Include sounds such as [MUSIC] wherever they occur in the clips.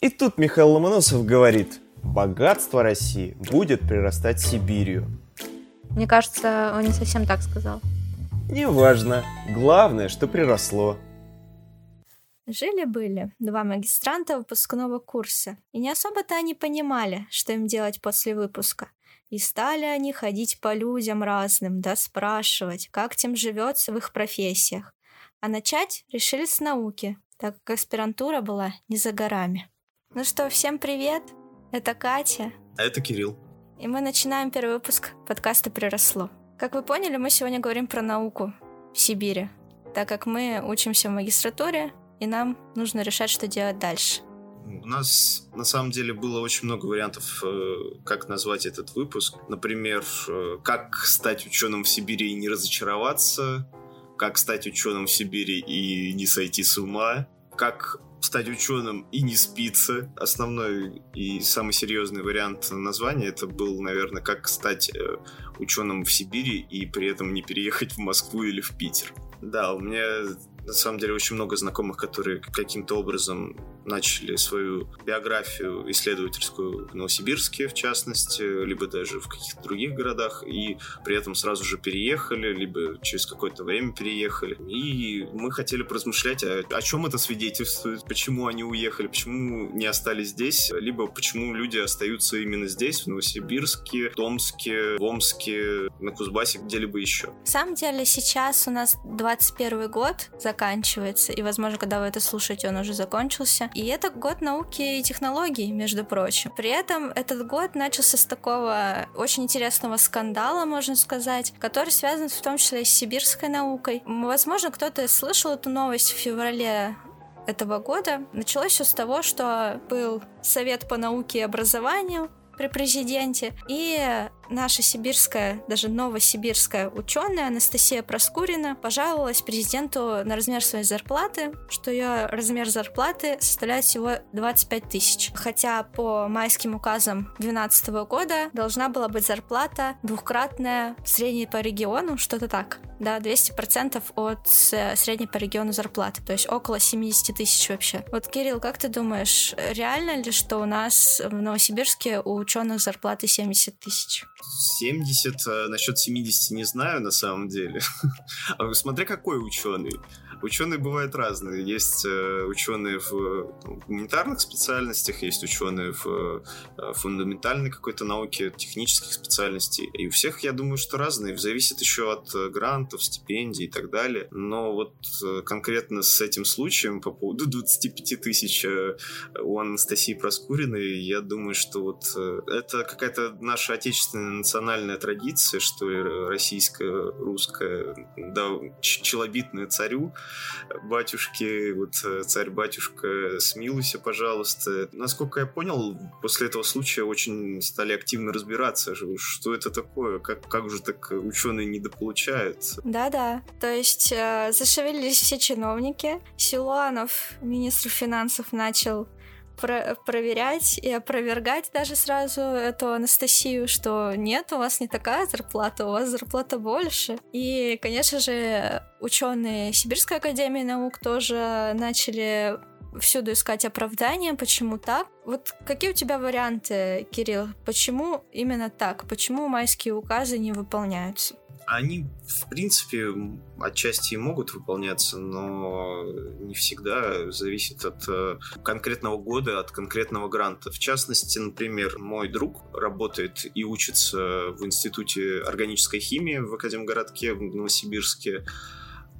И тут Михаил Ломоносов говорит, богатство России будет прирастать Сибирью. Мне кажется, он не совсем так сказал. Неважно. Главное, что приросло. Жили-были два магистранта выпускного курса, и не особо-то они понимали, что им делать после выпуска. И стали они ходить по людям разным, да спрашивать, как тем живется в их профессиях. А начать решили с науки, так как аспирантура была не за горами. Ну что, всем привет! Это Катя. А это Кирилл. И мы начинаем первый выпуск подкаста «Приросло». Как вы поняли, мы сегодня говорим про науку в Сибири, так как мы учимся в магистратуре, и нам нужно решать, что делать дальше. У нас на самом деле было очень много вариантов, э, как назвать этот выпуск. Например, э, как стать ученым в Сибири и не разочароваться, как стать ученым в Сибири и не сойти с ума, как стать ученым и не спиться. Основной и самый серьезный вариант названия это был, наверное, как стать э, ученым в Сибири и при этом не переехать в Москву или в Питер. Да, у меня на самом деле очень много знакомых, которые каким-то образом начали свою биографию исследовательскую в Новосибирске, в частности, либо даже в каких-то других городах, и при этом сразу же переехали, либо через какое-то время переехали. И мы хотели поразмышлять, о, о чем это свидетельствует, почему они уехали, почему не остались здесь, либо почему люди остаются именно здесь, в Новосибирске, Томске, в Омске, на Кузбассе, где-либо еще. На самом деле сейчас у нас 21 год заканчивается, и, возможно, когда вы это слушаете, он уже закончился. И это год науки и технологий, между прочим. При этом этот год начался с такого очень интересного скандала, можно сказать, который связан в том числе с сибирской наукой. Возможно, кто-то слышал эту новость в феврале этого года. Началось все с того, что был Совет по науке и образованию, при президенте. И наша сибирская, даже новосибирская ученая Анастасия Проскурина пожаловалась президенту на размер своей зарплаты, что ее размер зарплаты составляет всего 25 тысяч. Хотя по майским указам 2012 года должна была быть зарплата двухкратная средней по региону, что-то так. Да, 200% от средней по региону зарплаты, то есть около 70 тысяч вообще. Вот, Кирилл, как ты думаешь, реально ли, что у нас в Новосибирске у ученых зарплаты 70 тысяч? 70, э, насчет 70 не знаю на самом деле. [LAUGHS] А смотря какой ученый. Ученые бывают разные. Есть э, ученые в ну, гуманитарных специальностях, есть ученые в э, фундаментальной какой-то науке, технических специальностей. И у всех, я думаю, что разные. Зависит еще от э, грантов, стипендий и так далее. Но вот конкретно с этим случаем по поводу [LAUGHS] 25 тысяч у Анастасии Проскуриной, я думаю, что вот это какая-то наша отечественная национальная традиция, что российская, русская, да, челобитная царю, батюшки, вот э, царь-батюшка, смилуйся, пожалуйста. Насколько я понял, после этого случая очень стали активно разбираться, что это такое, как, как же так ученые недополучают. Да-да, то есть э, зашевелились все чиновники. Силуанов, министр финансов, начал про проверять и опровергать даже сразу эту Анастасию, что нет, у вас не такая зарплата, у вас зарплата больше. И, конечно же, ученые Сибирской академии наук тоже начали всюду искать оправдания, почему так. Вот какие у тебя варианты, Кирилл? Почему именно так? Почему майские указы не выполняются? Они, в принципе, отчасти и могут выполняться, но не всегда зависит от э, конкретного года, от конкретного гранта. В частности, например, мой друг работает и учится в Институте органической химии в Академгородке в Новосибирске.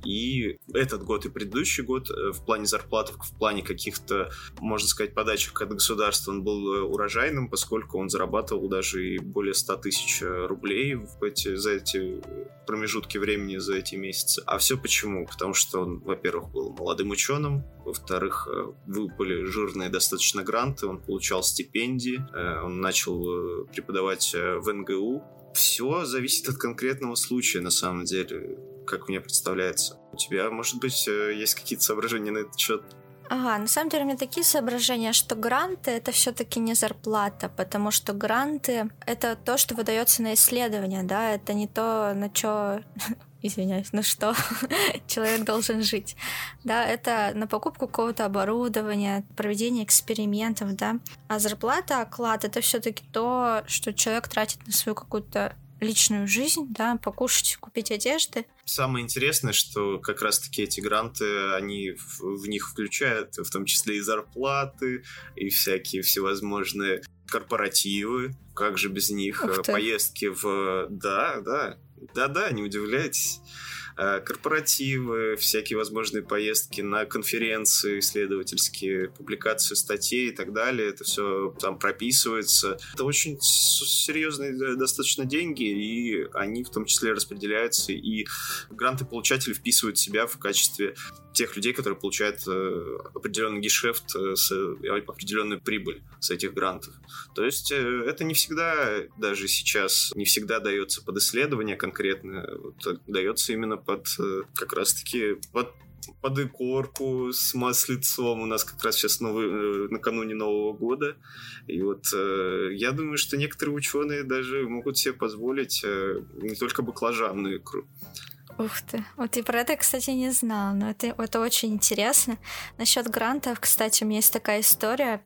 И этот год и предыдущий год э, в плане зарплат, в плане каких-то, можно сказать, подачек от государства он был э, урожайным, поскольку он зарабатывал даже и более 100 тысяч э, рублей в эти, за эти промежутки времени, за эти месяцы. А все почему? Потому что он, во-первых, был молодым ученым, во-вторых, выпали жирные достаточно гранты, он получал стипендии, он начал преподавать в НГУ, все зависит от конкретного случая, на самом деле как мне представляется. У тебя, может быть, э, есть какие-то соображения на этот счет? Ага, на самом деле у меня такие соображения, что гранты это все-таки не зарплата, потому что гранты это то, что выдается на исследование, да, это не то, на что [LAUGHS] извиняюсь, на что [LAUGHS] человек должен жить. Да, это на покупку какого-то оборудования, проведение экспериментов, да. А зарплата, оклад — это все таки то, что человек тратит на свою какую-то личную жизнь, да, покушать, купить одежды. Самое интересное, что как раз-таки эти гранты, они в, в них включают в том числе и зарплаты, и всякие всевозможные корпоративы, как же без них, поездки в... Да, да, да-да, не удивляйтесь. Э, корпоративы, всякие возможные поездки на конференции исследовательские, публикацию статей и так далее. Это все там прописывается. Это очень серьезные достаточно деньги, и они в том числе распределяются, и гранты-получатели вписывают себя в качестве тех людей, которые получают э, определенный гешефт, э, с, э, определенную прибыль с этих грантов. То есть э, это не всегда, даже сейчас, не всегда дается под исследование конкретно, вот, э, дается именно под э, как раз-таки под под икорку с маслицом. У нас как раз сейчас новый, э, накануне Нового года. И вот э, я думаю, что некоторые ученые даже могут себе позволить э, не только баклажанную икру. Ух ты. Вот и про это, кстати, не знала, но это, это очень интересно. Насчет грантов, кстати, у меня есть такая история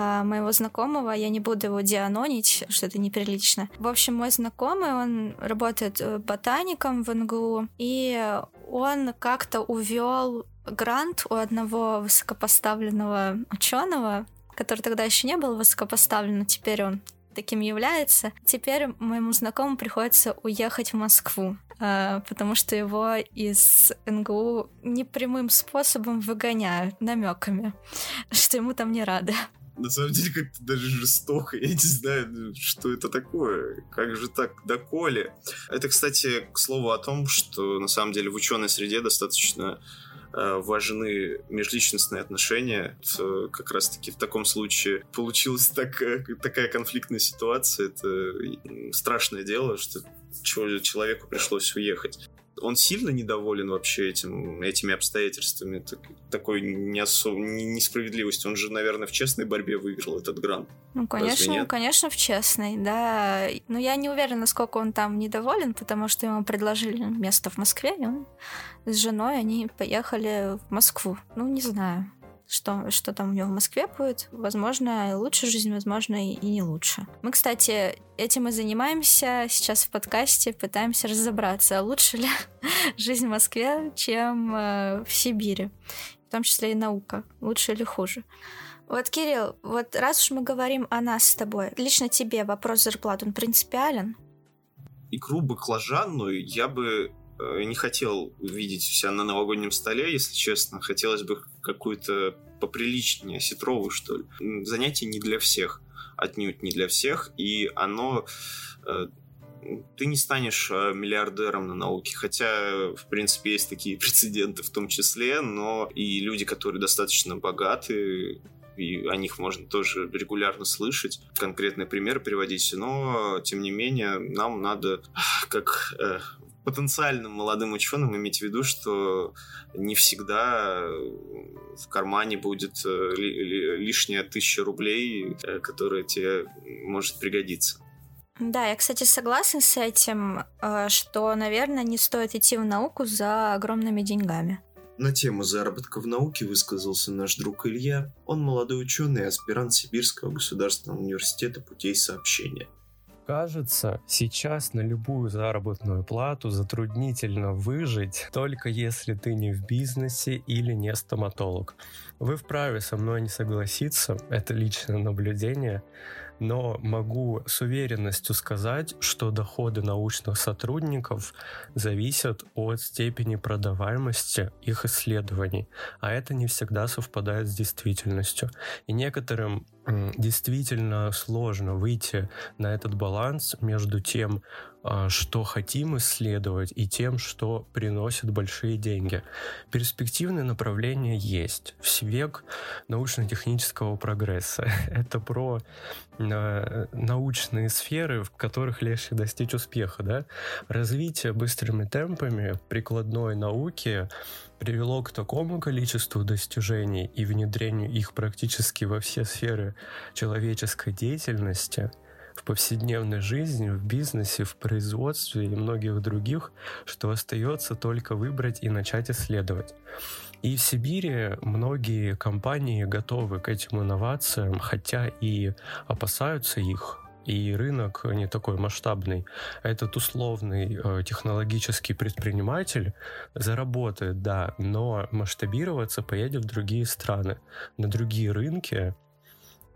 а, моего знакомого, я не буду его дианонить, что это неприлично. В общем, мой знакомый, он работает э, ботаником в НГУ, и он как-то увел грант у одного высокопоставленного ученого, который тогда еще не был высокопоставлен, теперь он таким является. Теперь моему знакомому приходится уехать в Москву, а, потому что его из НГУ непрямым способом выгоняют намеками, [LAUGHS] что ему там не рады. На самом деле, как-то даже жестоко. Я не знаю, ну, что это такое. Как же так, доколе? Это, кстати, к слову о том, что на самом деле в ученой среде достаточно Э, важны межличностные отношения. Вот, как раз-таки в таком случае получилась такая, такая конфликтная ситуация. Это страшное дело, что человеку пришлось уехать он сильно недоволен вообще этим, этими обстоятельствами, так, такой не особо, не, несправедливостью. Он же, наверное, в честной борьбе выиграл этот грант. Ну, конечно, конечно, в честной, да. Но я не уверена, насколько он там недоволен, потому что ему предложили место в Москве, и он с женой, они поехали в Москву. Ну, не знаю что, что там у него в Москве будет. Возможно, лучше жизнь, возможно, и не лучше. Мы, кстати, этим и занимаемся сейчас в подкасте, пытаемся разобраться, лучше ли [LAUGHS] жизнь в Москве, чем э, в Сибири. В том числе и наука. Лучше или хуже. Вот, Кирилл, вот раз уж мы говорим о нас с тобой, лично тебе вопрос зарплаты, он принципиален? Икру баклажанную я бы не хотел видеть себя на новогоднем столе, если честно. Хотелось бы какую-то поприличнее, сетровую, что ли. Занятие не для всех, отнюдь не для всех, и оно... Э, ты не станешь э, миллиардером на науке, хотя, в принципе, есть такие [LAUGHS] прецеденты в том числе, но и люди, которые достаточно богаты, и о них можно тоже регулярно слышать, конкретные примеры приводить, но, тем не менее, нам надо, [LAUGHS] как потенциальным молодым ученым иметь в виду, что не всегда в кармане будет э, лишняя тысяча рублей, э, которая тебе может пригодиться. Да, я, кстати, согласна с этим, э, что, наверное, не стоит идти в науку за огромными деньгами. На тему заработка в науке высказался наш друг Илья. Он молодой ученый и аспирант Сибирского государственного университета путей сообщения. Кажется, сейчас на любую заработную плату затруднительно выжить, только если ты не в бизнесе или не стоматолог. Вы вправе со мной не согласиться, это личное наблюдение, но могу с уверенностью сказать, что доходы научных сотрудников зависят от степени продаваемости их исследований, а это не всегда совпадает с действительностью. И некоторым действительно сложно выйти на этот баланс между тем, а, что хотим исследовать, и тем, что приносит большие деньги. Перспективные направления есть. В век научно-технического прогресса. [LAUGHS] Это про э, научные сферы, в которых легче достичь успеха. Да? Развитие быстрыми темпами прикладной науки привело к такому количеству достижений и внедрению их практически во все сферы человеческой деятельности – в повседневной жизни, в бизнесе, в производстве и многих других, что остается только выбрать и начать исследовать. И в Сибири многие компании готовы к этим инновациям, хотя и опасаются их, и рынок не такой масштабный. Этот условный э, технологический предприниматель заработает, да, но масштабироваться поедет в другие страны, на другие рынки,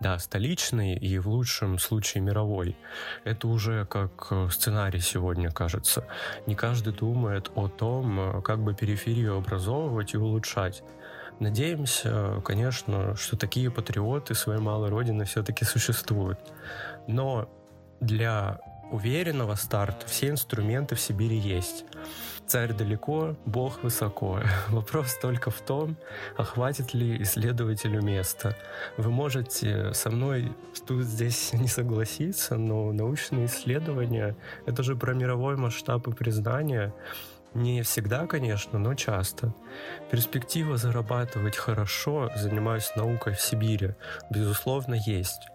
да, столичный и в лучшем случае мировой. Это уже как э, сценарий сегодня кажется. Не каждый думает о том, э, как бы периферию образовывать и улучшать. Надеемся, конечно, что такие патриоты своей малой родины все-таки существуют. Но для уверенного старта все инструменты в Сибири есть. Царь далеко, Бог высоко. [LAUGHS] Вопрос только в том, а ли исследователю места. Вы можете со мной тут здесь [LAUGHS] не согласиться, но научные исследования — это же про мировой масштаб и признание. Не всегда, конечно, но часто. Перспектива зарабатывать хорошо, занимаясь наукой в Сибири, безусловно, есть.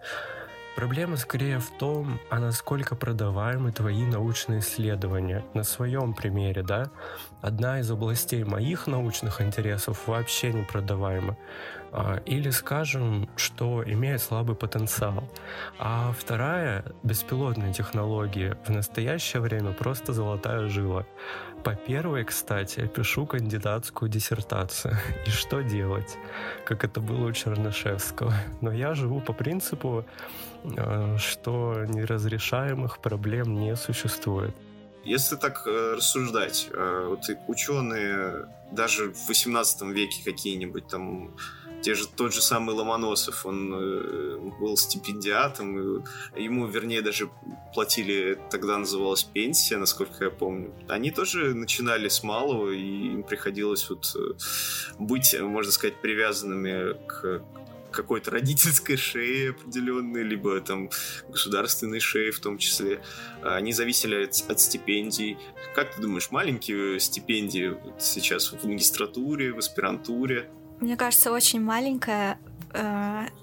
Проблема скорее в том, а насколько продаваемы твои научные исследования. На своем примере, да? Одна из областей моих научных интересов вообще не продаваема. А, или скажем, что имеет слабый потенциал. А вторая — беспилотные технологии. В настоящее время просто золотая жила. По первой, кстати, я пишу кандидатскую диссертацию. [LAUGHS] И что делать? Как это было у Чернышевского. Но я живу по принципу, э, что неразрешаемых проблем не существует. Если так э, рассуждать, э, вот ученые даже в 18 веке какие-нибудь там те же, тот же самый Ломоносов, он э, был стипендиатом, и ему, вернее, даже платили, тогда называлась пенсия, насколько я помню. Они тоже начинали с малого, и им приходилось вот э, быть, можно сказать, привязанными к какой-то родительской шее определенной, либо там государственной шее в том числе. Они зависели от, от стипендий. Как ты думаешь, маленькие стипендии сейчас в магистратуре, в аспирантуре, мне кажется, очень маленькая.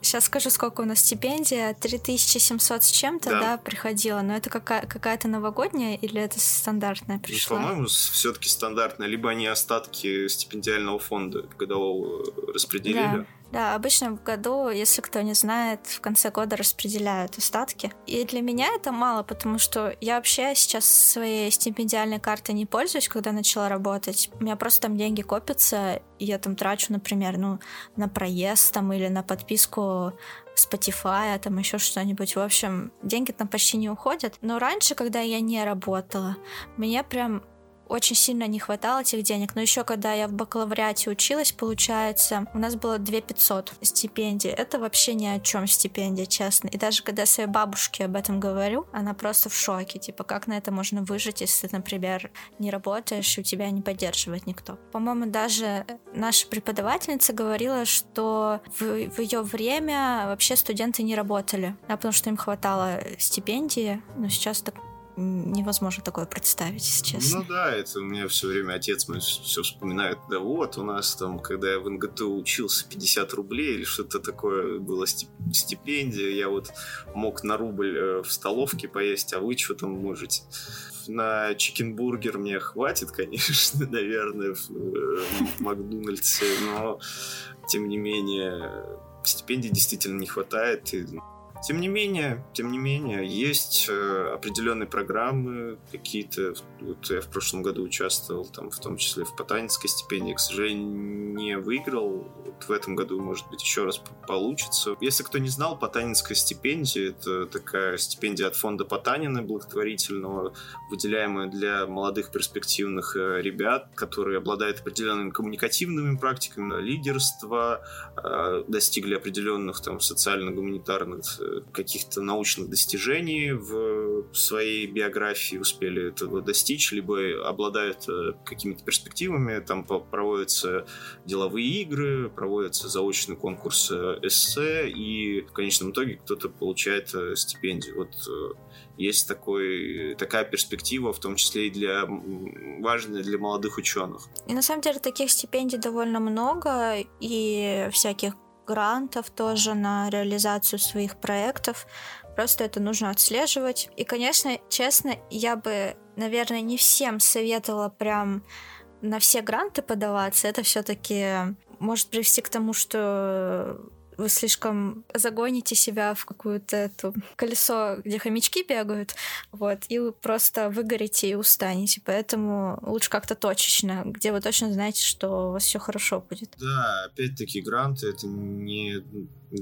Сейчас э, скажу, сколько у нас стипендия. 3700 с чем-то, да, да приходила. Но это какая- какая-то новогодняя или это стандартная пришла? Ну, по-моему, все-таки стандартная. Либо они остатки стипендиального фонда годового распределили. Да. Да, обычно в году, если кто не знает, в конце года распределяют остатки. И для меня это мало, потому что я вообще сейчас своей стипендиальной картой не пользуюсь, когда начала работать. У меня просто там деньги копятся, и я там трачу, например, ну, на проезд там или на подписку Spotify, там еще что-нибудь. В общем, деньги там почти не уходят. Но раньше, когда я не работала, мне прям очень сильно не хватало этих денег. Но еще когда я в бакалавриате училась, получается, у нас было 2 500 стипендий. Это вообще ни о чем стипендия, честно. И даже когда своей бабушке об этом говорю, она просто в шоке. Типа, как на это можно выжить, если ты, например, не работаешь, и у тебя не поддерживает никто. По-моему, даже наша преподавательница говорила, что в, в ее время вообще студенты не работали, да, потому что им хватало стипендии. Но сейчас так невозможно такое представить, если честно. Ну да, это у меня все время отец мой все вспоминает. Да вот, у нас там, когда я в НГТУ учился, 50 рублей или что-то такое было стипендия. Я вот мог на рубль э, в столовке поесть, а вы что там можете? На чикенбургер мне хватит, [LAUGHS] конечно, наверное, в, э, в Макдональдсе, но тем не менее стипендий действительно не хватает. И тем не менее, тем не менее, есть э, определенные программы какие-то. Вот я в прошлом году участвовал, там, в том числе в ботанической стипендии. К сожалению, не выиграл. Вот в этом году, может быть, еще раз получится. Если кто не знал, Потанинская стипендия — это такая стипендия от фонда Потанина благотворительного, выделяемая для молодых перспективных э, ребят, которые обладают определенными коммуникативными практиками, лидерства, э, достигли определенных там социально-гуманитарных каких-то научных достижений в своей биографии, успели этого достичь, либо обладают э, какими-то перспективами, там проводятся деловые игры, проводятся заочный конкурс э, эссе, и в конечном итоге кто-то получает э, стипендию. Вот есть такой, такая перспектива, в том числе и для важная для молодых ученых. И на самом деле таких стипендий довольно много, и всяких грантов тоже на реализацию своих проектов. Просто это нужно отслеживать. И, конечно, честно, я бы, наверное, не всем советовала прям на все гранты подаваться. Это все-таки может привести к тому, что вы слишком загоните себя в какую-то эту колесо, где хомячки бегают, вот, и вы просто выгорите и устанете. Поэтому лучше как-то точечно, где вы точно знаете, что у вас все хорошо будет. Да, опять-таки гранты это не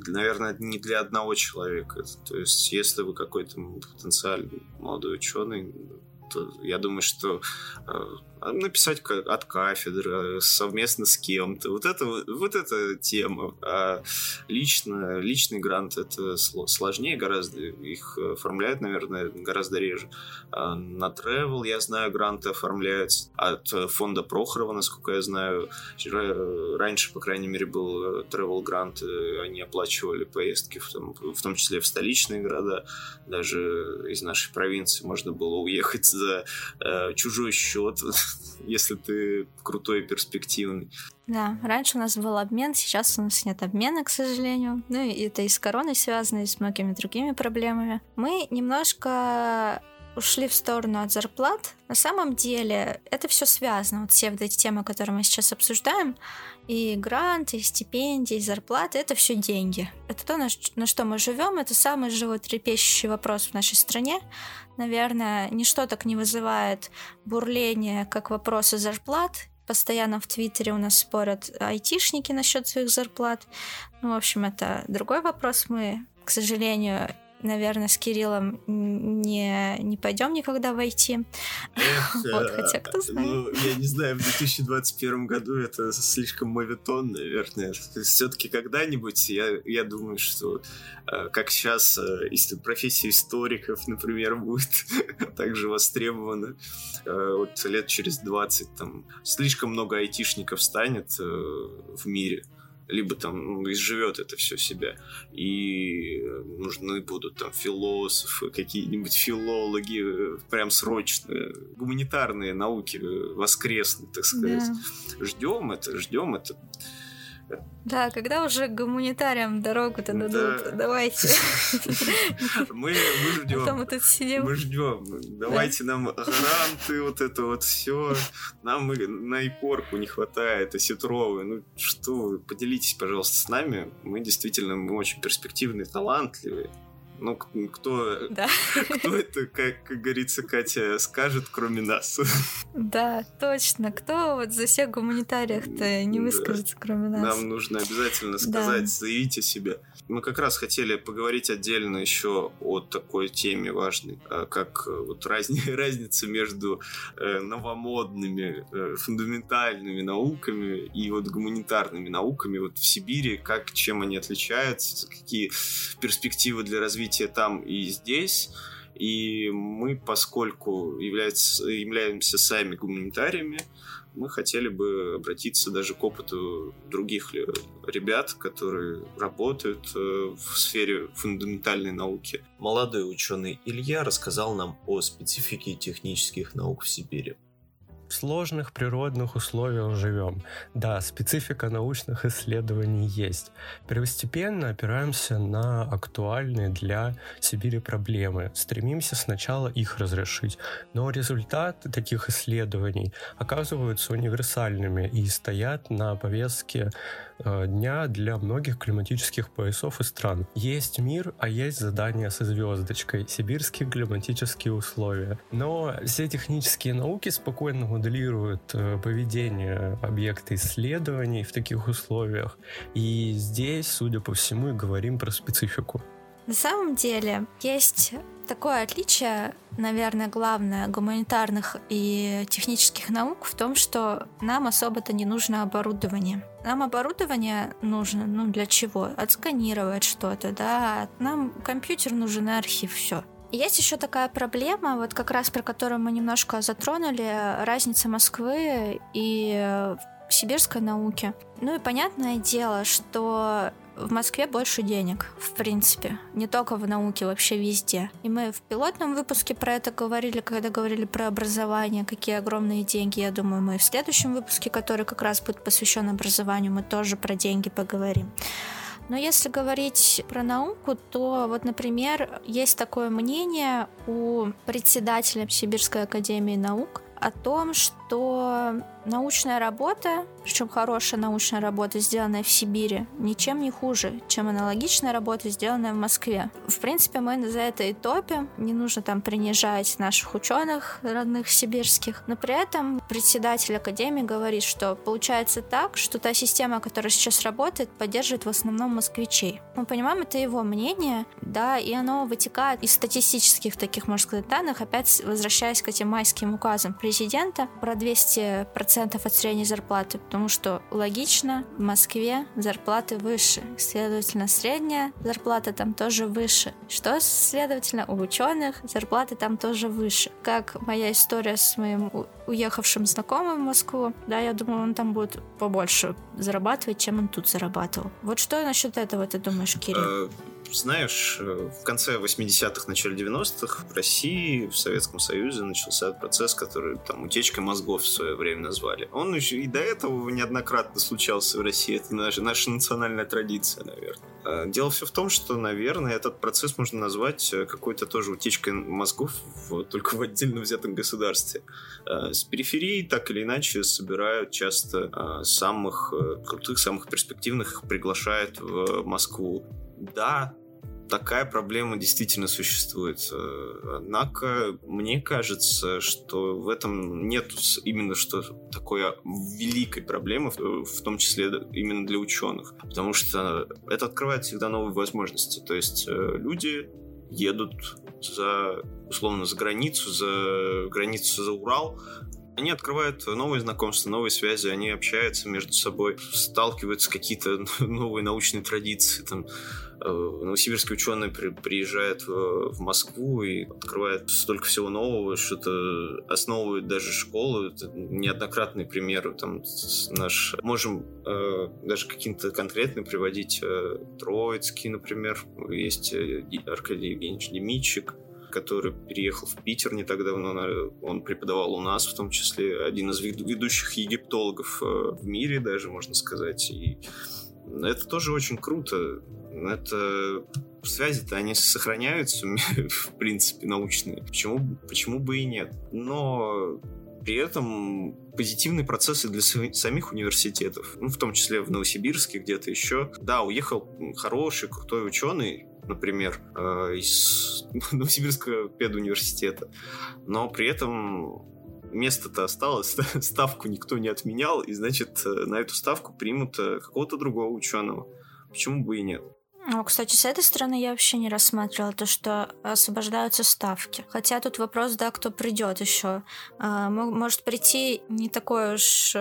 наверное, не для одного человека. То есть, если вы какой-то потенциальный молодой ученый, то я думаю, что э, написать от кафедры совместно с кем-то. Вот это вот эта тема. А лично, личный грант это сложнее гораздо. Их оформляют, наверное, гораздо реже. А на travel, я знаю, гранты оформляются от фонда Прохорова, насколько я знаю. Раньше, по крайней мере, был travel грант, они оплачивали поездки, в том, в том числе в столичные города. Даже из нашей провинции можно было уехать за э, чужой счет [LAUGHS] если ты крутой и перспективный. Да, раньше у нас был обмен, сейчас у нас нет обмена, к сожалению. Ну и это и с короной связано, и с многими другими проблемами. Мы немножко ушли в сторону от зарплат. На самом деле это все связано. Вот все вот эти темы, которые мы сейчас обсуждаем, и гранты, и стипендии, и зарплаты, это все деньги. Это то, на, что мы живем, это самый животрепещущий вопрос в нашей стране. Наверное, ничто так не вызывает бурления, как вопросы зарплат. Постоянно в Твиттере у нас спорят айтишники насчет своих зарплат. Ну, в общем, это другой вопрос. Мы, к сожалению, наверное, с Кириллом не, не пойдем никогда войти. [LAUGHS] вот, хотя кто знает. Ну, я не знаю, в 2021 году это слишком мовитон, наверное. Все-таки когда-нибудь я, я думаю, что э, как сейчас э, профессия историков, например, будет [LAUGHS] также востребована. Э, вот лет через 20 там слишком много айтишников станет в мире либо там ну, изживет это все себя. И нужны будут там философы, какие-нибудь филологи, прям срочно, гуманитарные науки воскреснут, так сказать. Да. Ждем это, ждем это. Да, когда уже гуманитариям дорогу-то дадут, да. давайте. [LAUGHS] Мы, мы ждем. А мы тут сидим. Мы ждем. Давайте да. нам гранты, вот это вот все. Нам на ипорку не хватает, осетровые. Ну что, поделитесь, пожалуйста, с нами. Мы действительно мы очень перспективные, талантливые. Ну, кто, да. [LAUGHS] кто это, как, как говорится, Катя, скажет, кроме нас? Да, точно. Кто вот за всех гуманитариях-то не выскажется, да. кроме нас? Нам нужно обязательно сказать, да. заявить о себе. Мы как раз хотели поговорить отдельно еще о такой теме важной, а, как э, вот разни, [LAUGHS] разница между э, новомодными, э, фундаментальными науками и вот гуманитарными науками вот в Сибири, как, чем они отличаются, какие перспективы для развития там и здесь. И мы, поскольку является, являемся сами гуманитариями, мы хотели бы обратиться даже к опыту других ребят, которые работают э, в сфере фундаментальной науки. Молодой ученый Илья рассказал нам о специфике технических наук в Сибири сложных природных условиях живем. Да, специфика научных исследований есть. Первостепенно опираемся на актуальные для Сибири проблемы. Стремимся сначала их разрешить. Но результаты таких исследований оказываются универсальными и стоят на повестке дня для многих климатических поясов и стран. Есть мир, а есть задание со звездочкой, сибирские климатические условия. Но все технические науки спокойно моделируют э, поведение объекта исследований в таких условиях. И здесь, судя по всему, и говорим про специфику. На самом деле есть такое отличие, наверное, главное гуманитарных и технических наук в том, что нам особо-то не нужно оборудование. Нам оборудование нужно, ну для чего? Отсканировать что-то, да. Нам компьютер нужен архив, все. Есть еще такая проблема, вот как раз про которую мы немножко затронули, разница Москвы и сибирской науки. Ну и понятное дело, что в Москве больше денег, в принципе. Не только в науке, вообще везде. И мы в пилотном выпуске про это говорили, когда говорили про образование, какие огромные деньги. Я думаю, мы в следующем выпуске, который как раз будет посвящен образованию, мы тоже про деньги поговорим. Но если говорить про науку, то вот, например, есть такое мнение у председателя Сибирской академии наук о том, что научная работа, причем хорошая научная работа, сделанная в Сибири, ничем не хуже, чем аналогичная работа, сделанная в Москве. В принципе, мы за это и топим. Не нужно там принижать наших ученых родных сибирских. Но при этом председатель Академии говорит, что получается так, что та система, которая сейчас работает, поддерживает в основном москвичей. Мы понимаем, это его мнение, да, и оно вытекает из статистических таких, можно сказать, данных, опять возвращаясь к этим майским указам президента про 200% от средней зарплаты, потому что логично, в Москве зарплаты выше, следовательно, средняя зарплата там тоже выше, что, следовательно, у ученых зарплаты там тоже выше. Как моя история с моим уехавшим знакомым в Москву, да, я думаю, он там будет побольше зарабатывать, чем он тут зарабатывал. Вот что насчет этого ты думаешь, Кирилл? Знаешь, э, в конце 80-х, начале 90-х в России, в Советском Союзе начался процесс, который там утечкой мозгов в свое время назвали. Он еще и до этого неоднократно случался в России. Это наша, наша национальная традиция, наверное. А, дело все в том, что, наверное, этот процесс можно назвать э, какой-то тоже утечкой мозгов, в, только в отдельно взятом государстве. А, с периферии так или иначе собирают часто а, самых э, крутых, самых перспективных, их приглашают в Москву. Да, такая проблема действительно существует. Однако мне кажется, что в этом нет именно что такой великой проблемы, в том числе именно для ученых. Потому что это открывает всегда новые возможности. То есть э, люди едут за, условно, за границу, за границу за Урал, они открывают новые знакомства, новые связи, они общаются между собой, сталкиваются какие-то [LAUGHS] новые научные традиции. Там, новосибирские ученые при, приезжают в, в Москву и открывают столько всего нового, что-то основывают даже школу. Это неоднократные примеры. Там наш, можем э, даже каким-то конкретным приводить э, Троицкий, например. Есть э, Аркадий Евгеньевич Демичик, который переехал в Питер не так давно. Он преподавал у нас, в том числе один из ведущих египтологов э, в мире даже, можно сказать. И это тоже очень круто. Это связи-то они сохраняются, [LAUGHS] в принципе, научные. Почему, почему бы и нет? Но при этом позитивные процессы для самих университетов, ну, в том числе в Новосибирске, где-то еще. Да, уехал хороший, крутой ученый, например, э, из [LAUGHS] Новосибирского педуниверситета, но при этом место-то осталось, [LAUGHS] ставку никто не отменял, и, значит, э, на эту ставку примут э, какого-то другого ученого. Почему бы и нет? Ну, кстати, с этой стороны я вообще не рассматривала то, что освобождаются ставки. Хотя тут вопрос, да, кто придет еще. А, может прийти не такой уж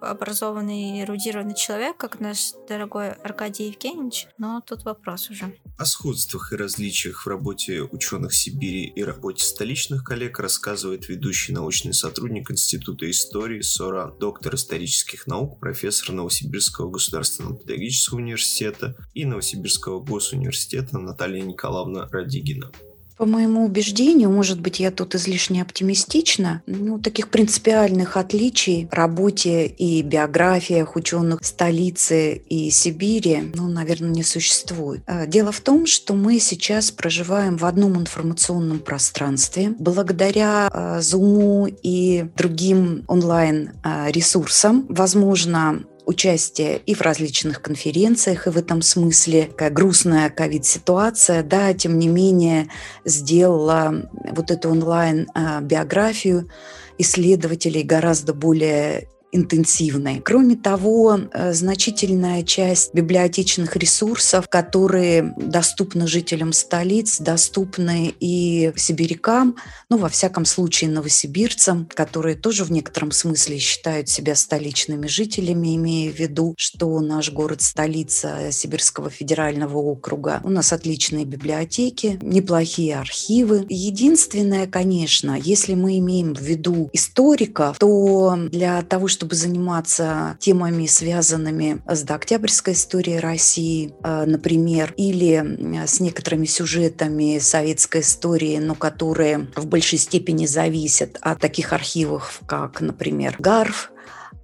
образованный, эрудированный человек, как наш дорогой Аркадий Евгеньевич, но тут вопрос уже. О сходствах и различиях в работе ученых Сибири и работе столичных коллег рассказывает ведущий научный сотрудник Института истории СОРА, доктор исторических наук, профессор Новосибирского государственного педагогического университета и Новосибирского госуниверситета Наталья Николаевна Радигина. По моему убеждению, может быть, я тут излишне оптимистична, ну, таких принципиальных отличий в работе и биографиях ученых столицы и Сибири, ну, наверное, не существует. А, дело в том, что мы сейчас проживаем в одном информационном пространстве. Благодаря а, Zoom и другим онлайн-ресурсам, возможно, участие и в различных конференциях, и в этом смысле. Такая грустная ковид-ситуация, да, тем не менее сделала вот эту онлайн-биографию исследователей гораздо более интенсивной. Кроме того, э, значительная часть библиотечных ресурсов, которые доступны жителям столиц, доступны и сибирякам, ну, во всяком случае, новосибирцам, которые тоже в некотором смысле считают себя столичными жителями, имея в виду, что наш город – столица Сибирского федерального округа. У нас отличные библиотеки, неплохие архивы. Единственное, конечно, если мы имеем в виду историков, то для того, чтобы чтобы заниматься темами, связанными с дооктябрьской историей России, э, например, или с некоторыми сюжетами советской истории, но которые в большей степени зависят от таких архивов, как, например, ГАРФ,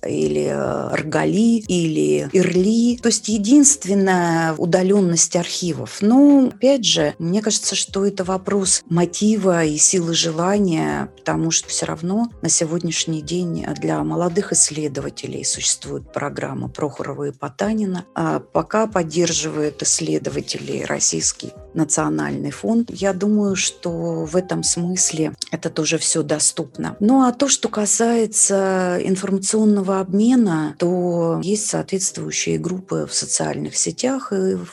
или э, РГАЛИ, или ИРЛИ. То есть единственная удаленность архивов. Но, опять же, мне кажется, что это вопрос мотива и силы желания, потому что все равно на сегодняшний день для молодых исследователей существует программа Прохорова и Потанина. А пока поддерживает исследователи Российский национальный фонд. Я думаю, что в этом смысле это тоже все доступно. Ну а то, что касается информационного обмена, то есть соответствующие группы в социальных сетях, и в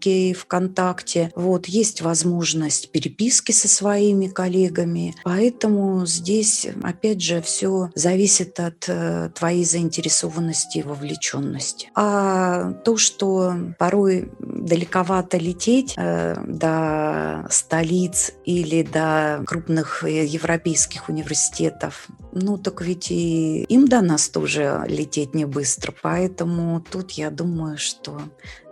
Фейсбуке, ВКонтакте. Вот, есть возможность переписки со своими коллегами. Поэтому здесь, опять же, все зависит от э, твоей заинтересованности и вовлеченности. А то, что порой далековато лететь э, до столиц или до крупных э, европейских университетов, ну так ведь и им до нас тоже лететь не быстро. Поэтому тут я думаю, что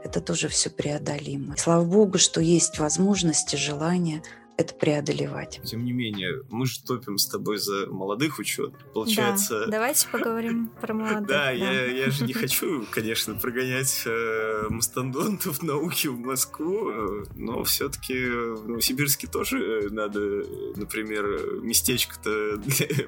это тоже все преодолимо. Слава богу, что есть возможности, желание это преодолевать. Тем не менее, мы же топим с тобой за молодых ученых. Получается... Да, давайте поговорим [LAUGHS] про молодых. Да, Я, я же не [LAUGHS] хочу, конечно, прогонять э, мастодонтов [LAUGHS] науки в Москву, э, но все-таки в Новосибирске тоже э, надо, например, местечко-то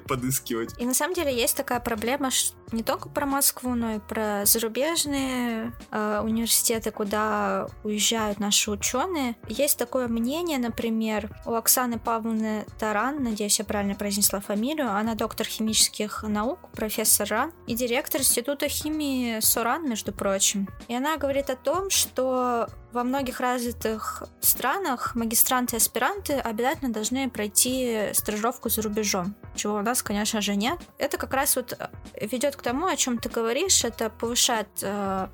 подыскивать. И на самом деле есть такая проблема, что не только про Москву, но и про зарубежные э, университеты, куда уезжают наши ученые. Есть такое мнение, например, у Оксаны Павловны Таран, надеюсь, я правильно произнесла фамилию, она доктор химических наук, профессор РАН и директор Института химии СОРАН, между прочим. И она говорит о том, что во многих развитых странах магистранты и аспиранты обязательно должны пройти стажировку за рубежом, чего у нас, конечно же, нет. Это как раз вот ведет к тому, о чем ты говоришь, это повышает э,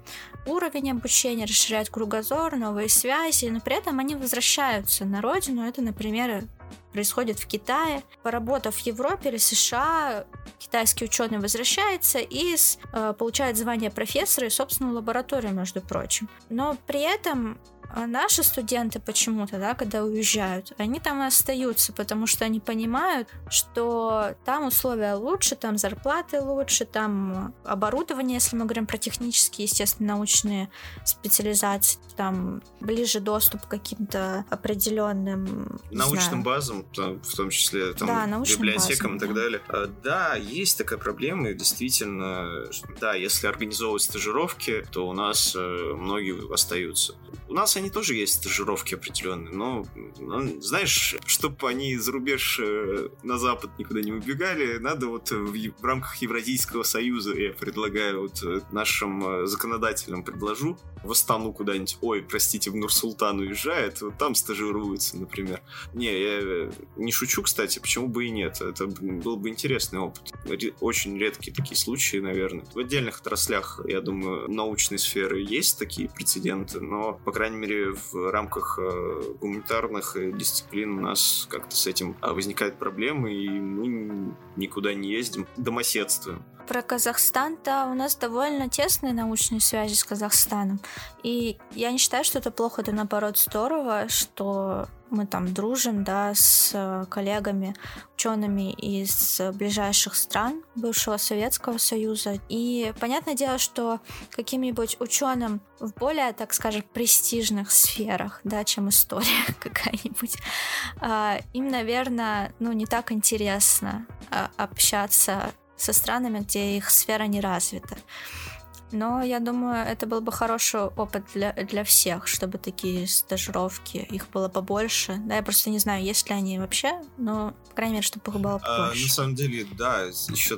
уровень обучения, расширяет кругозор, новые связи, но при этом они возвращаются на родину. Это, например, происходит в Китае. Поработав в Европе или США, китайский ученый возвращается и э, получает звание профессора и собственную лабораторию, между прочим. Но при этом а наши студенты почему-то, да, когда уезжают, они там и остаются, потому что они понимают, что там условия лучше, там зарплаты лучше, там оборудование, если мы говорим про технические, естественно, научные специализации, там ближе доступ к каким-то определенным научным знаю, базам, там, в том числе там, да, библиотекам базам, и так да. далее. А, да, есть такая проблема, и действительно, да, если организовывать стажировки, то у нас э, многие остаются. У нас они тоже есть стажировки определенные, но, ну, знаешь, чтобы они за рубеж э, на запад никуда не убегали, надо вот в, рамках Евразийского союза, я предлагаю вот э, нашим э, законодателям предложу, в Астану куда-нибудь, ой, простите, в Нур-Султан уезжает, вот там стажируется, например. Не, я не шучу, кстати, почему бы и нет, это был бы интересный опыт. Очень редкие такие случаи, наверное. В отдельных отраслях, я думаю, научной сферы есть такие прецеденты, но, по крайней мере, мере, в рамках э, гуманитарных э, дисциплин у нас как-то с этим а, возникают проблемы, и мы никуда не ездим, домоседствуем. Про Казахстан-то у нас довольно тесные научные связи с Казахстаном. И я не считаю, что это плохо, это наоборот здорово, что мы там дружим, да, с э, коллегами, учеными из ближайших стран бывшего Советского Союза. И понятное дело, что каким-нибудь ученым в более, так скажем, престижных сферах, да, чем история [LAUGHS] какая-нибудь, а, им, наверное, ну, не так интересно а, общаться со странами, где их сфера не развита. Но я думаю, это был бы хороший опыт для, для всех, чтобы такие стажировки, их было побольше. Да, я просто не знаю, есть ли они вообще, но, по крайней мере, чтобы их было побольше. А, на самом деле, да, еще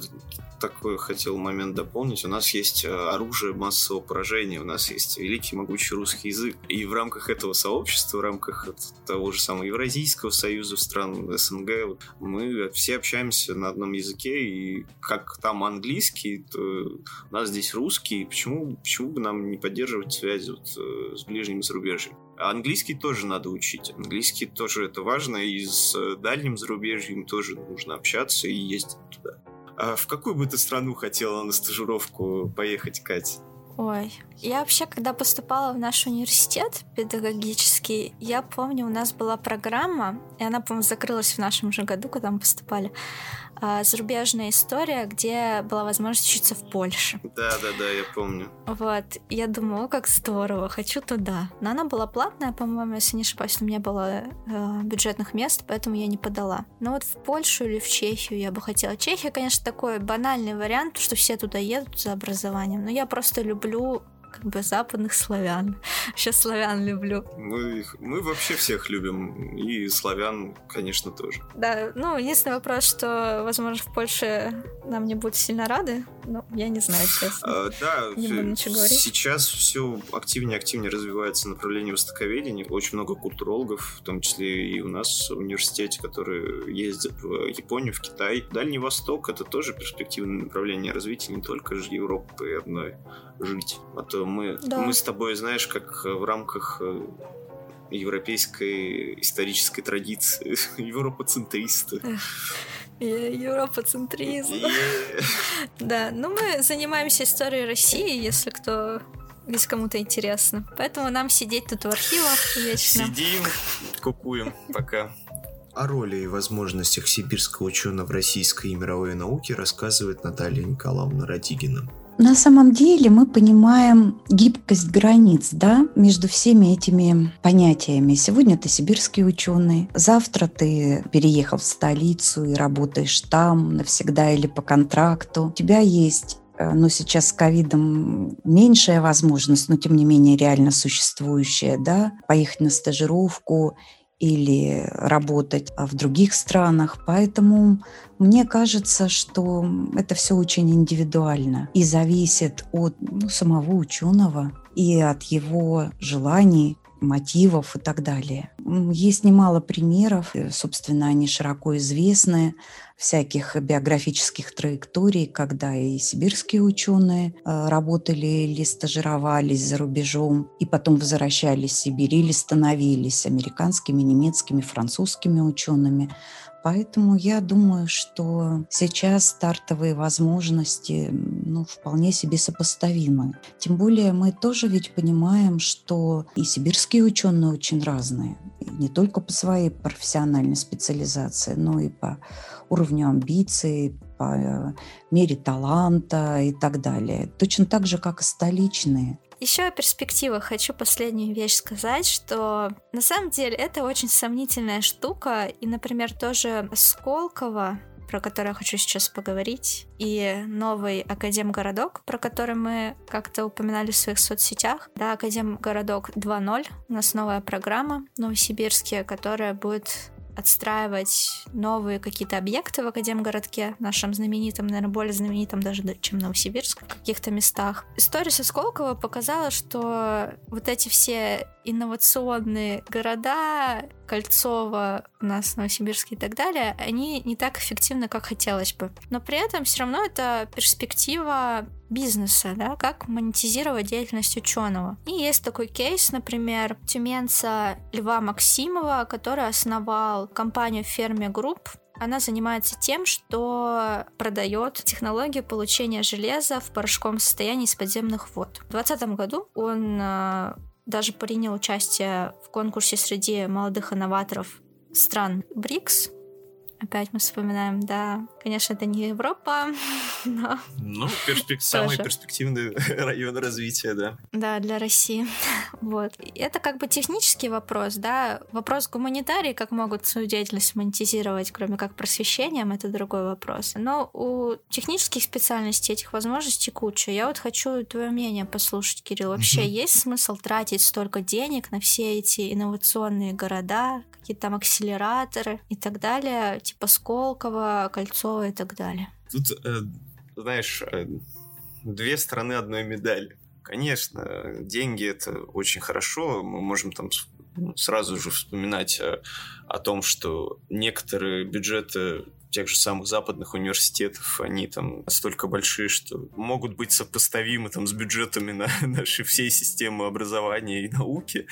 такой хотел момент дополнить. У нас есть э, оружие массового поражения, у нас есть великий могучий русский язык. И в рамках этого сообщества, в рамках того же самого Евразийского союза стран СНГ, мы все общаемся на одном языке, и как там английский, то у нас здесь русский. Почему, почему бы нам не поддерживать связи вот э, с ближним зарубежьем? английский тоже надо учить. Английский тоже это важно, и с э, дальним зарубежьем тоже нужно общаться и ездить туда. А в какую бы ты страну хотела на стажировку поехать, Кать? Ой, я вообще, когда поступала в наш университет педагогический, я помню, у нас была программа, и она, по-моему, закрылась в нашем же году, когда мы поступали. А, зарубежная история, где была возможность учиться в Польше. Да, да, да, я помню. Вот, я думала, как здорово, хочу туда. Но она была платная, по-моему, если не ошибаюсь, у меня было э, бюджетных мест, поэтому я не подала. Но вот в Польшу или в Чехию я бы хотела. Чехия, конечно, такой банальный вариант, что все туда едут за образованием, но я просто люблю как бы западных славян. Вообще славян люблю. Мы, мы вообще всех любим, и славян, конечно, тоже. Да, ну, единственный вопрос, что, возможно, в Польше нам не будут сильно рады, но я не знаю, честно. А, да, не буду ничего говорить. сейчас все активнее и активнее развивается направление востоковедения. Очень много культурологов, в том числе и у нас в университете, которые ездят в Японию, в Китай. Дальний Восток — это тоже перспективное направление развития не только же Европы одной жить. А то мы, Да. мы с тобой, знаешь, как в рамках э, европейской исторической традиции, [LAUGHS] европоцентристы. Европоцентризм. [LAUGHS] Да, ну мы занимаемся историей России, если кто если кому-то интересно. Поэтому нам сидеть тут в архивах вечно. Сидим, кукуем пока. О роли и возможностях сибирского ученого в российской и мировой науке рассказывает Наталья Николаевна Радигина. На самом деле мы понимаем гибкость границ да, между всеми этими понятиями. Сегодня ты сибирский ученый, завтра ты переехал в столицу и работаешь там навсегда или по контракту. У тебя есть э, ну, сейчас с ковидом меньшая возможность, но тем не менее реально существующая, да, поехать на стажировку или работать а, в других странах. Поэтому мне кажется, что это все очень индивидуально и зависит от ну, самого ученого и от его желаний, мотивов и так далее. Есть немало примеров, э, собственно, они широко известны, всяких биографических траекторий, когда и сибирские ученые э, работали или стажировались за рубежом, и потом возвращались в Сибирь или становились американскими, немецкими, французскими учеными. Поэтому я думаю, что сейчас стартовые возможности ну, вполне себе сопоставимы. Тем более мы тоже ведь понимаем, что и сибирские ученые очень разные. И не только по своей профессиональной специализации, но и по уровню амбиций, по э, мере таланта и так далее. Точно так же, как и столичные. Еще о перспективах хочу последнюю вещь сказать, что на самом деле это очень сомнительная штука. И, например, тоже Сколково, про который я хочу сейчас поговорить, и новый Академгородок, про который мы как-то упоминали в своих соцсетях. Да, Академгородок 2.0. У нас новая программа новосибирские, которая будет отстраивать новые какие-то объекты в Академгородке, нашем знаменитом, наверное, более знаменитом даже, да, чем Новосибирск в каких-то местах. История со Сколково показала, что вот эти все инновационные города, Кольцово, у нас Новосибирск и так далее, они не так эффективны, как хотелось бы. Но при этом все равно это перспектива бизнеса, да, как монетизировать деятельность ученого. И есть такой кейс, например, тюменца Льва Максимова, который основал компанию Ферме Групп, она занимается тем, что продает технологию получения железа в порошковом состоянии из подземных вод. В 2020 году он э, даже принял участие в конкурсе среди молодых инноваторов стран БРИКС. Опять мы вспоминаем, да, конечно, это не Европа, [LAUGHS] но Ну, перспек- [LAUGHS] самый перспективный [LAUGHS] район развития, да. да, для России. Вот. Это как бы технический вопрос, да. Вопрос гуманитарии, как могут свою деятельность монетизировать, кроме как просвещением, это другой вопрос. Но у технических специальностей этих возможностей куча. Я вот хочу твое мнение послушать, Кирилл. Вообще есть смысл тратить столько денег на все эти инновационные города, какие-то там акселераторы и так далее, типа Сколково, Кольцово и так далее? Тут, э, знаешь, э, две стороны одной медали. Конечно, деньги это очень хорошо. Мы можем там ну, сразу же вспоминать э, о том, что некоторые бюджеты тех же самых западных университетов, они там настолько большие, что могут быть сопоставимы там с бюджетами на [LAUGHS] нашей всей системы образования и науки,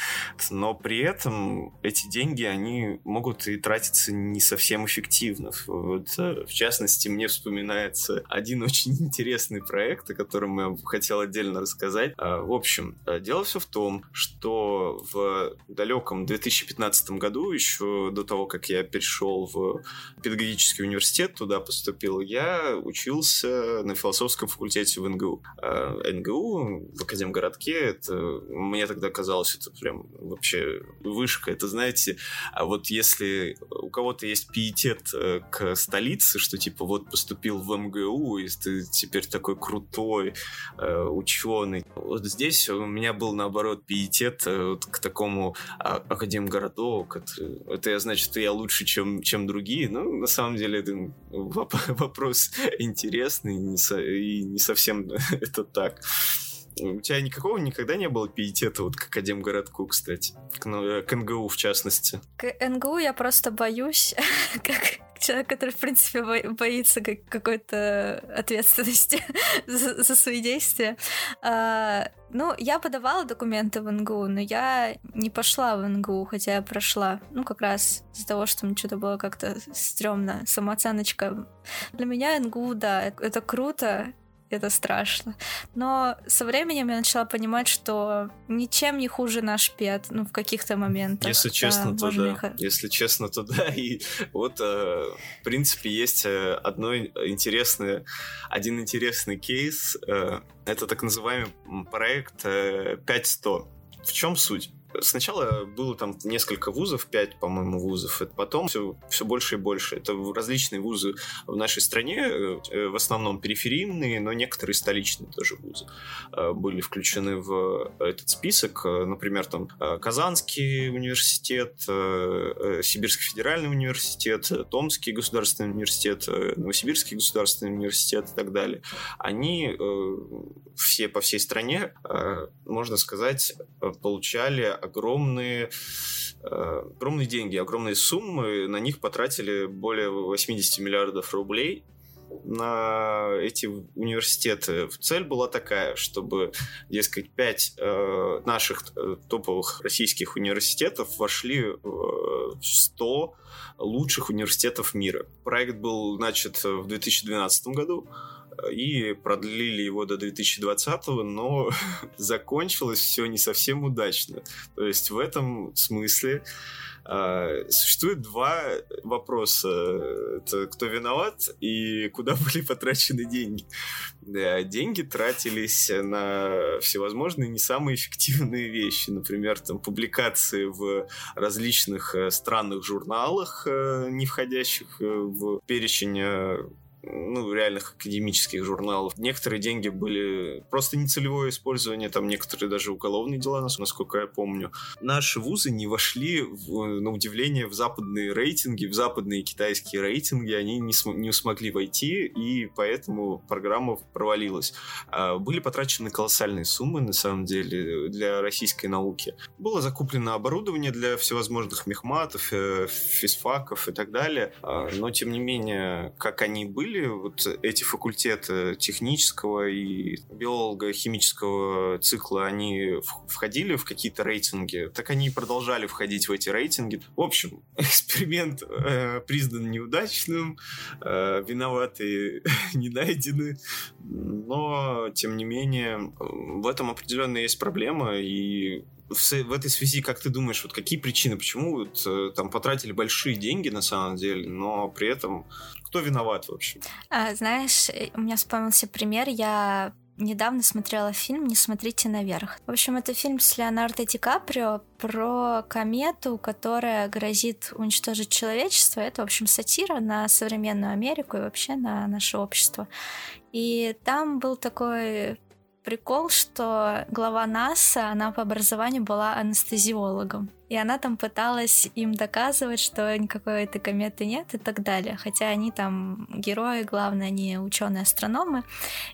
но при этом эти деньги, они могут и тратиться не совсем эффективно. Вот, э, в частности, мне вспоминается один [LAUGHS] очень интересный проект, о котором я хотел отдельно рассказать. А, В общем, э, дело все в том, что в далеком 2015 году, еще до того, как я перешел в педагогический университет, туда поступил, я учился на философском факультете в НГУ. А НГУ в Академгородке, это, мне тогда казалось, это прям вообще вышка. Это, знаете, а вот если у кого-то есть пиетет э, к столице, что типа вот поступил в МГУ, и ты теперь такой крутой э, ученый. Вот здесь у меня был наоборот пиетет э, вот к такому а, академгородок. Это, это значит, что я лучше, чем, чем другие. Ну, на самом деле, это [LAUGHS] вопрос интересный и не, со, и не совсем [LAUGHS] это так. У тебя никакого никогда не было пиетета вот к Академгородку, кстати? К, ну, к НГУ, в частности? К НГУ я просто боюсь, [LAUGHS] как человек, который, в принципе, боится как какой-то ответственности [LAUGHS] за, свои действия. А, ну, я подавала документы в НГУ, но я не пошла в НГУ, хотя я прошла. Ну, как раз из-за того, что мне что-то было как-то стрёмно, самооценочка. Для меня НГУ, да, это круто, это страшно. Но со временем я начала понимать, что ничем не хуже наш пет, ну, в каких-то моментах. Если честно, да, то да. Их... Если честно, то [LAUGHS] да. И вот, э, в принципе, есть э, одно интересное, один интересный кейс. Э, это так называемый проект 5100. В чем суть? Сначала было там несколько вузов, пять, по-моему, вузов. Потом все, все больше и больше. Это различные вузы в нашей стране, э, в основном периферийные, но некоторые столичные тоже вузы э, были включены в этот список. Например, там э, Казанский университет, Сибирский федеральный университет, Томский государственный университет, Новосибирский государственный университет и так далее. Они все по всей стране, можно сказать, получали огромные э, огромные деньги, огромные суммы, на них потратили более 80 миллиардов рублей на эти университеты. Цель была такая, чтобы, дескать, пять э, наших э, топовых российских университетов вошли в 100 лучших университетов мира. Проект был начат в 2012 году и продлили его до 2020, но [LAUGHS] закончилось все не совсем удачно. То есть в этом смысле Uh, существует два вопроса. Это кто виноват и куда [LAUGHS] были потрачены деньги. Да, деньги тратились на всевозможные не самые эффективные вещи. Например, там, публикации в различных э, странных журналах, э, не входящих э, в перечень ну, реальных академических журналов. Некоторые деньги были просто нецелевое использование, там некоторые даже уголовные дела, насколько я помню. Наши вузы не вошли, в, на удивление, в западные рейтинги, в западные китайские рейтинги, они не, см не смогли войти, и поэтому программа провалилась. А были потрачены колоссальные суммы, на самом деле, для российской науки. Было закуплено оборудование для всевозможных мехматов, э, физфаков и так далее, а, но, тем не менее, как они были, были вот эти факультеты технического и биолого-химического цикла, они входили в какие-то рейтинги, так они и продолжали входить в эти рейтинги. В общем, [LAUGHS] эксперимент э, признан неудачным, э, виноватые [LAUGHS] не найдены, но, тем не менее, в этом определенно есть проблема, и в, в этой связи, как ты думаешь, вот какие причины, почему вот, э, там потратили большие деньги на самом деле, но при этом кто виноват в общем? А, знаешь, э, у меня вспомнился пример, я недавно смотрела фильм «Не смотрите наверх». В общем, это фильм с Леонардо Ди Каприо про комету, которая грозит уничтожить человечество. Это, в общем, сатира на современную Америку и вообще на наше общество. И там был такой прикол, что глава НАСА, она по образованию была анестезиологом. И она там пыталась им доказывать, что никакой этой кометы нет и так далее. Хотя они там герои, главное, они ученые-астрономы.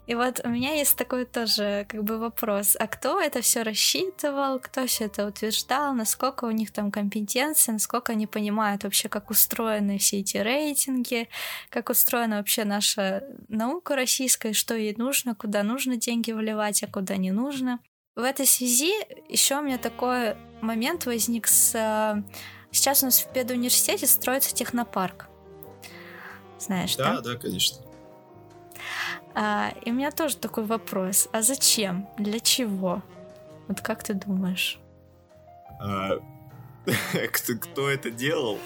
И вот у меня есть такой тоже как бы вопрос. А кто это все рассчитывал? Кто все это утверждал? Насколько у них там компетенция? Насколько они понимают вообще, как устроены все эти рейтинги? Как устроена вообще наша наука российская? Что ей нужно? Куда нужно деньги вливать, а куда не нужно? В этой связи еще у меня такой момент возник с... Э, сейчас у нас в педуниверситете строится технопарк. Знаешь, да? Да, да, конечно. А, и у меня тоже такой вопрос. А зачем? Для чего? Вот как ты думаешь? А, [LAUGHS] кто, кто это делал,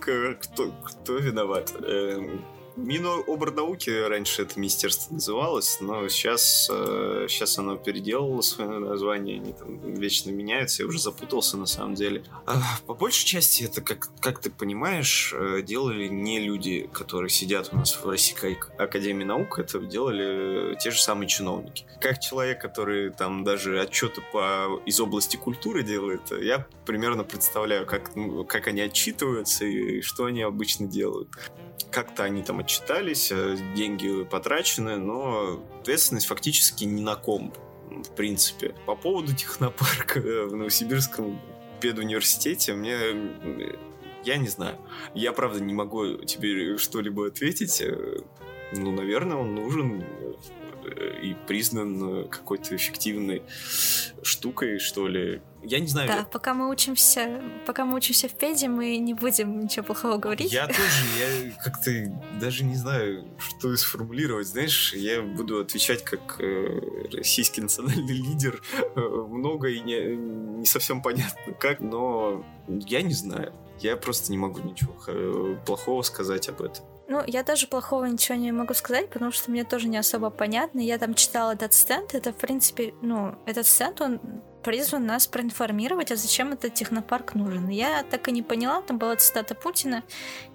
кто, кто виноват. Эм, Миноборнауки раньше это министерство называлось, но сейчас, э, сейчас оно переделало свое название, они там вечно меняются, я уже запутался на самом деле. А, по большей части это, как, как ты понимаешь, э, делали не люди, которые сидят у нас в Российской Академии Наук, это делали те же самые чиновники. Как человек, который там даже отчеты по, из области культуры делает, я примерно представляю, как, ну, как они отчитываются и что они обычно делают как-то они там отчитались, э, деньги потрачены, но ответственность фактически ни на ком, в принципе. По поводу технопарка в Новосибирском педуниверситете мне я не знаю. Я, правда, не могу тебе что-либо ответить. Э, ну, наверное, он нужен э, и признан какой-то эффективной штукой, что ли. Я не знаю. Да, пока мы учимся, пока мы учимся в педе, мы не будем ничего плохого говорить. Я [LAUGHS] тоже, я как-то даже не знаю, что сформулировать. Знаешь, я буду отвечать как э, российский национальный лидер. Э, много и не, не совсем понятно как, но я не знаю. Я просто не могу ничего э, плохого сказать об этом. Ну, я даже плохого ничего не могу сказать, потому что мне тоже не особо понятно. Я там читала этот стенд, это, в принципе, ну, этот стенд, он призван нас проинформировать, а зачем этот технопарк нужен. Я так и не поняла, там была цитата Путина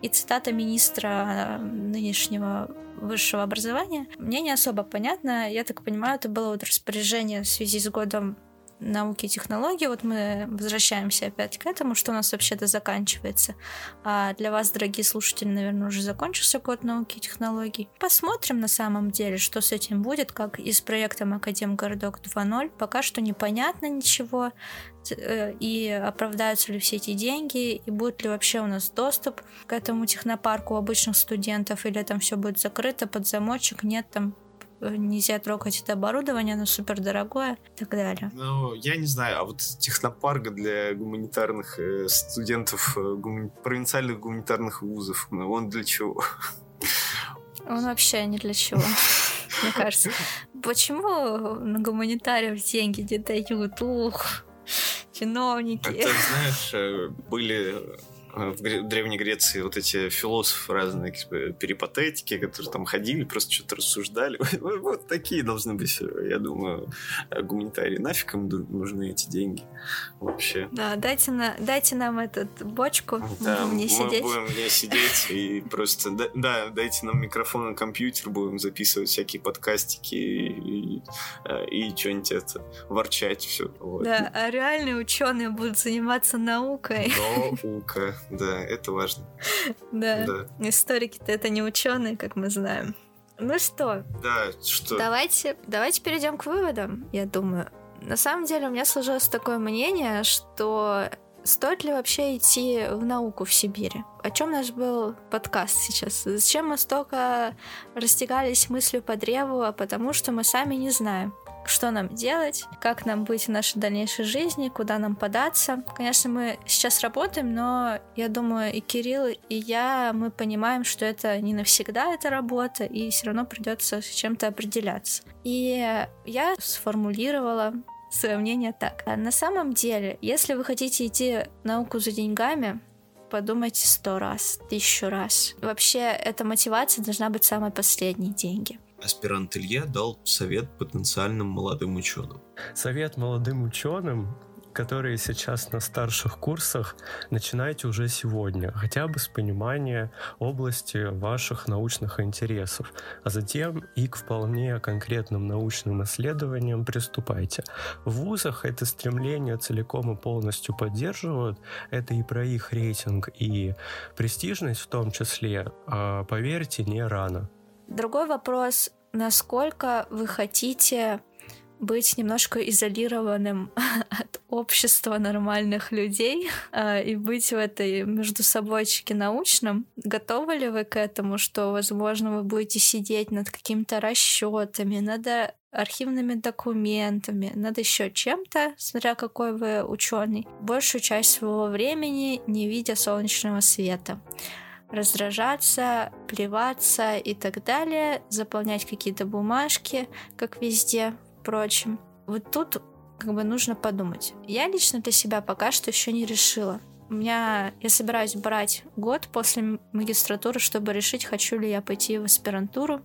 и цитата министра э, нынешнего высшего образования. Мне не особо понятно, я так понимаю, это было вот распоряжение в связи с годом науки и технологий. Вот мы возвращаемся опять к этому, что у нас вообще-то заканчивается. А для вас, дорогие слушатели, наверное, уже закончился год науки и технологий. Посмотрим на самом деле, что с этим будет, как и с проектом Академгородок 2.0. Пока что непонятно ничего э, и оправдаются ли все эти деньги, и будет ли вообще у нас доступ к этому технопарку у обычных студентов, или там все будет закрыто под замочек, нет там нельзя трогать это оборудование, оно супер дорогое и так далее. Ну, я не знаю, а вот технопарк для гуманитарных э, студентов э, гумани... провинциальных гуманитарных вузов, ну, он для чего? Он вообще не для чего, [LAUGHS] мне кажется. Почему на гуманитариев деньги не дают? Ух, чиновники. Это, знаешь, э, были Э, в Древней Греции вот эти философы разные перипатетики, которые там ходили, просто что-то рассуждали. [LAUGHS] Вот такие должны быть, я думаю, гуманитарии. Нафиг им нужны эти деньги вообще? Да, дайте, на, дайте нам эту бочку, да, мы сидеть. будем не сидеть и просто... Да, дайте нам микрофон и компьютер, будем записывать всякие подкастики и, и, э, и что-нибудь это, ворчать все. Вот. Да, а реальные ученые будут заниматься наукой. Наука. Да, это важно. Да. да. Историки-то это не ученые, как мы знаем. Ну что? Да, что? Давайте, давайте перейдем к выводам, я думаю. На самом деле у меня сложилось такое мнение, что Стоит ли вообще идти в науку в Сибири? О чем наш был подкаст сейчас? Зачем мы столько растягались мыслью по древу? А потому что мы сами не знаем что нам делать, как нам быть в нашей дальнейшей жизни, куда нам податься. Конечно, мы сейчас работаем, но я думаю, и Кирилл, и я, мы понимаем, что это не навсегда эта работа, и все равно придется с чем-то определяться. И я сформулировала свое мнение так. На самом деле, если вы хотите идти в науку за деньгами, подумайте сто раз, тысячу раз. Вообще, эта мотивация должна быть самой последней деньги аспирант Илья дал совет потенциальным молодым ученым. Совет молодым ученым которые сейчас на старших курсах, начинайте уже сегодня, хотя бы с понимания области ваших научных интересов, а затем и к вполне конкретным научным исследованиям приступайте. В вузах это стремление целиком и полностью поддерживают, это и про их рейтинг, и престижность в том числе, а поверьте, не рано. Другой вопрос, насколько вы хотите быть немножко изолированным [LAUGHS] от общества нормальных людей э, и быть в этой между собойчике научном. Готовы ли вы к этому, что, возможно, вы будете сидеть над какими-то расчетами, над архивными документами, над еще чем-то, смотря какой вы ученый, большую часть своего времени не видя солнечного света раздражаться, плеваться и так далее, заполнять какие-то бумажки, как везде, впрочем. Вот тут как бы нужно подумать. Я лично для себя пока что еще не решила. У меня... Я собираюсь брать год после магистратуры, чтобы решить, хочу ли я пойти в аспирантуру,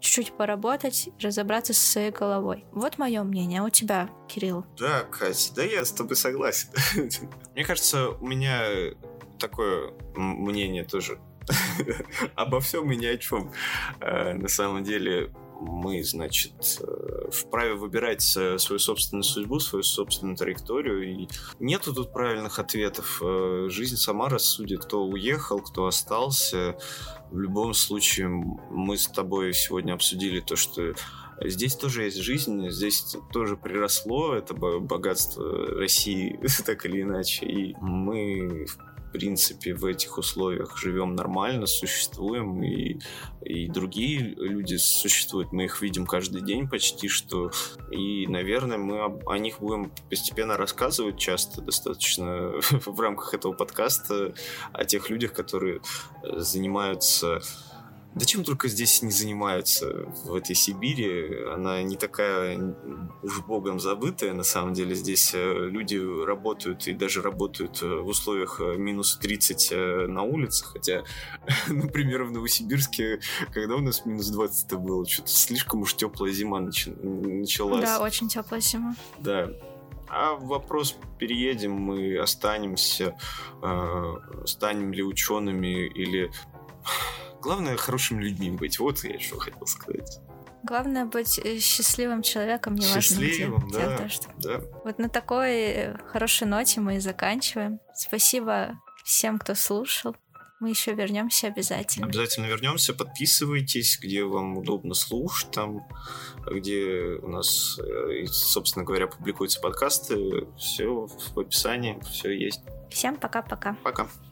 чуть-чуть поработать, разобраться со своей головой. Вот мое мнение. А у тебя, Кирилл? Да, Катя, да я с тобой согласен. [LAUGHS] Мне кажется, у меня такое мнение тоже обо всем и ни о чем. Э, на самом деле, мы, значит, э, вправе выбирать свою собственную судьбу, свою собственную траекторию. И нету тут правильных ответов. Э, жизнь сама рассудит, кто уехал, кто остался. В любом случае, мы с тобой сегодня обсудили то, что Здесь тоже есть жизнь, здесь тоже приросло это богатство России, [LAUGHS] так или иначе. И мы, в в принципе, в этих условиях живем нормально, существуем, и, и другие люди существуют, мы их видим каждый день почти что, и, наверное, мы об, о них будем постепенно рассказывать часто, достаточно [LAUGHS] в рамках этого подкаста, о тех людях, которые занимаются да чем только здесь не занимаются в этой Сибири. Она не такая уж богом забытая. На самом деле здесь э, люди работают и даже работают э, в условиях э, минус 30 на улице. Хотя, [LAUGHS] например, в Новосибирске, когда у нас минус 20 было, что-то слишком уж теплая зима началась. Да, очень теплая зима. Да, а вопрос, переедем мы, останемся, э, станем ли учеными или Главное хорошими людьми быть. Вот я еще хотел сказать. Главное быть э, счастливым человеком, не Счастливым, важно где. да, да. Вот на такой э, хорошей ноте мы и заканчиваем. Спасибо всем, кто слушал. Мы еще вернемся обязательно. Обязательно вернемся. Подписывайтесь, где вам удобно слушать, там, где у нас, э, собственно говоря, публикуются подкасты. Все в описании, все есть. Всем пока-пока. Пока. -пока. пока.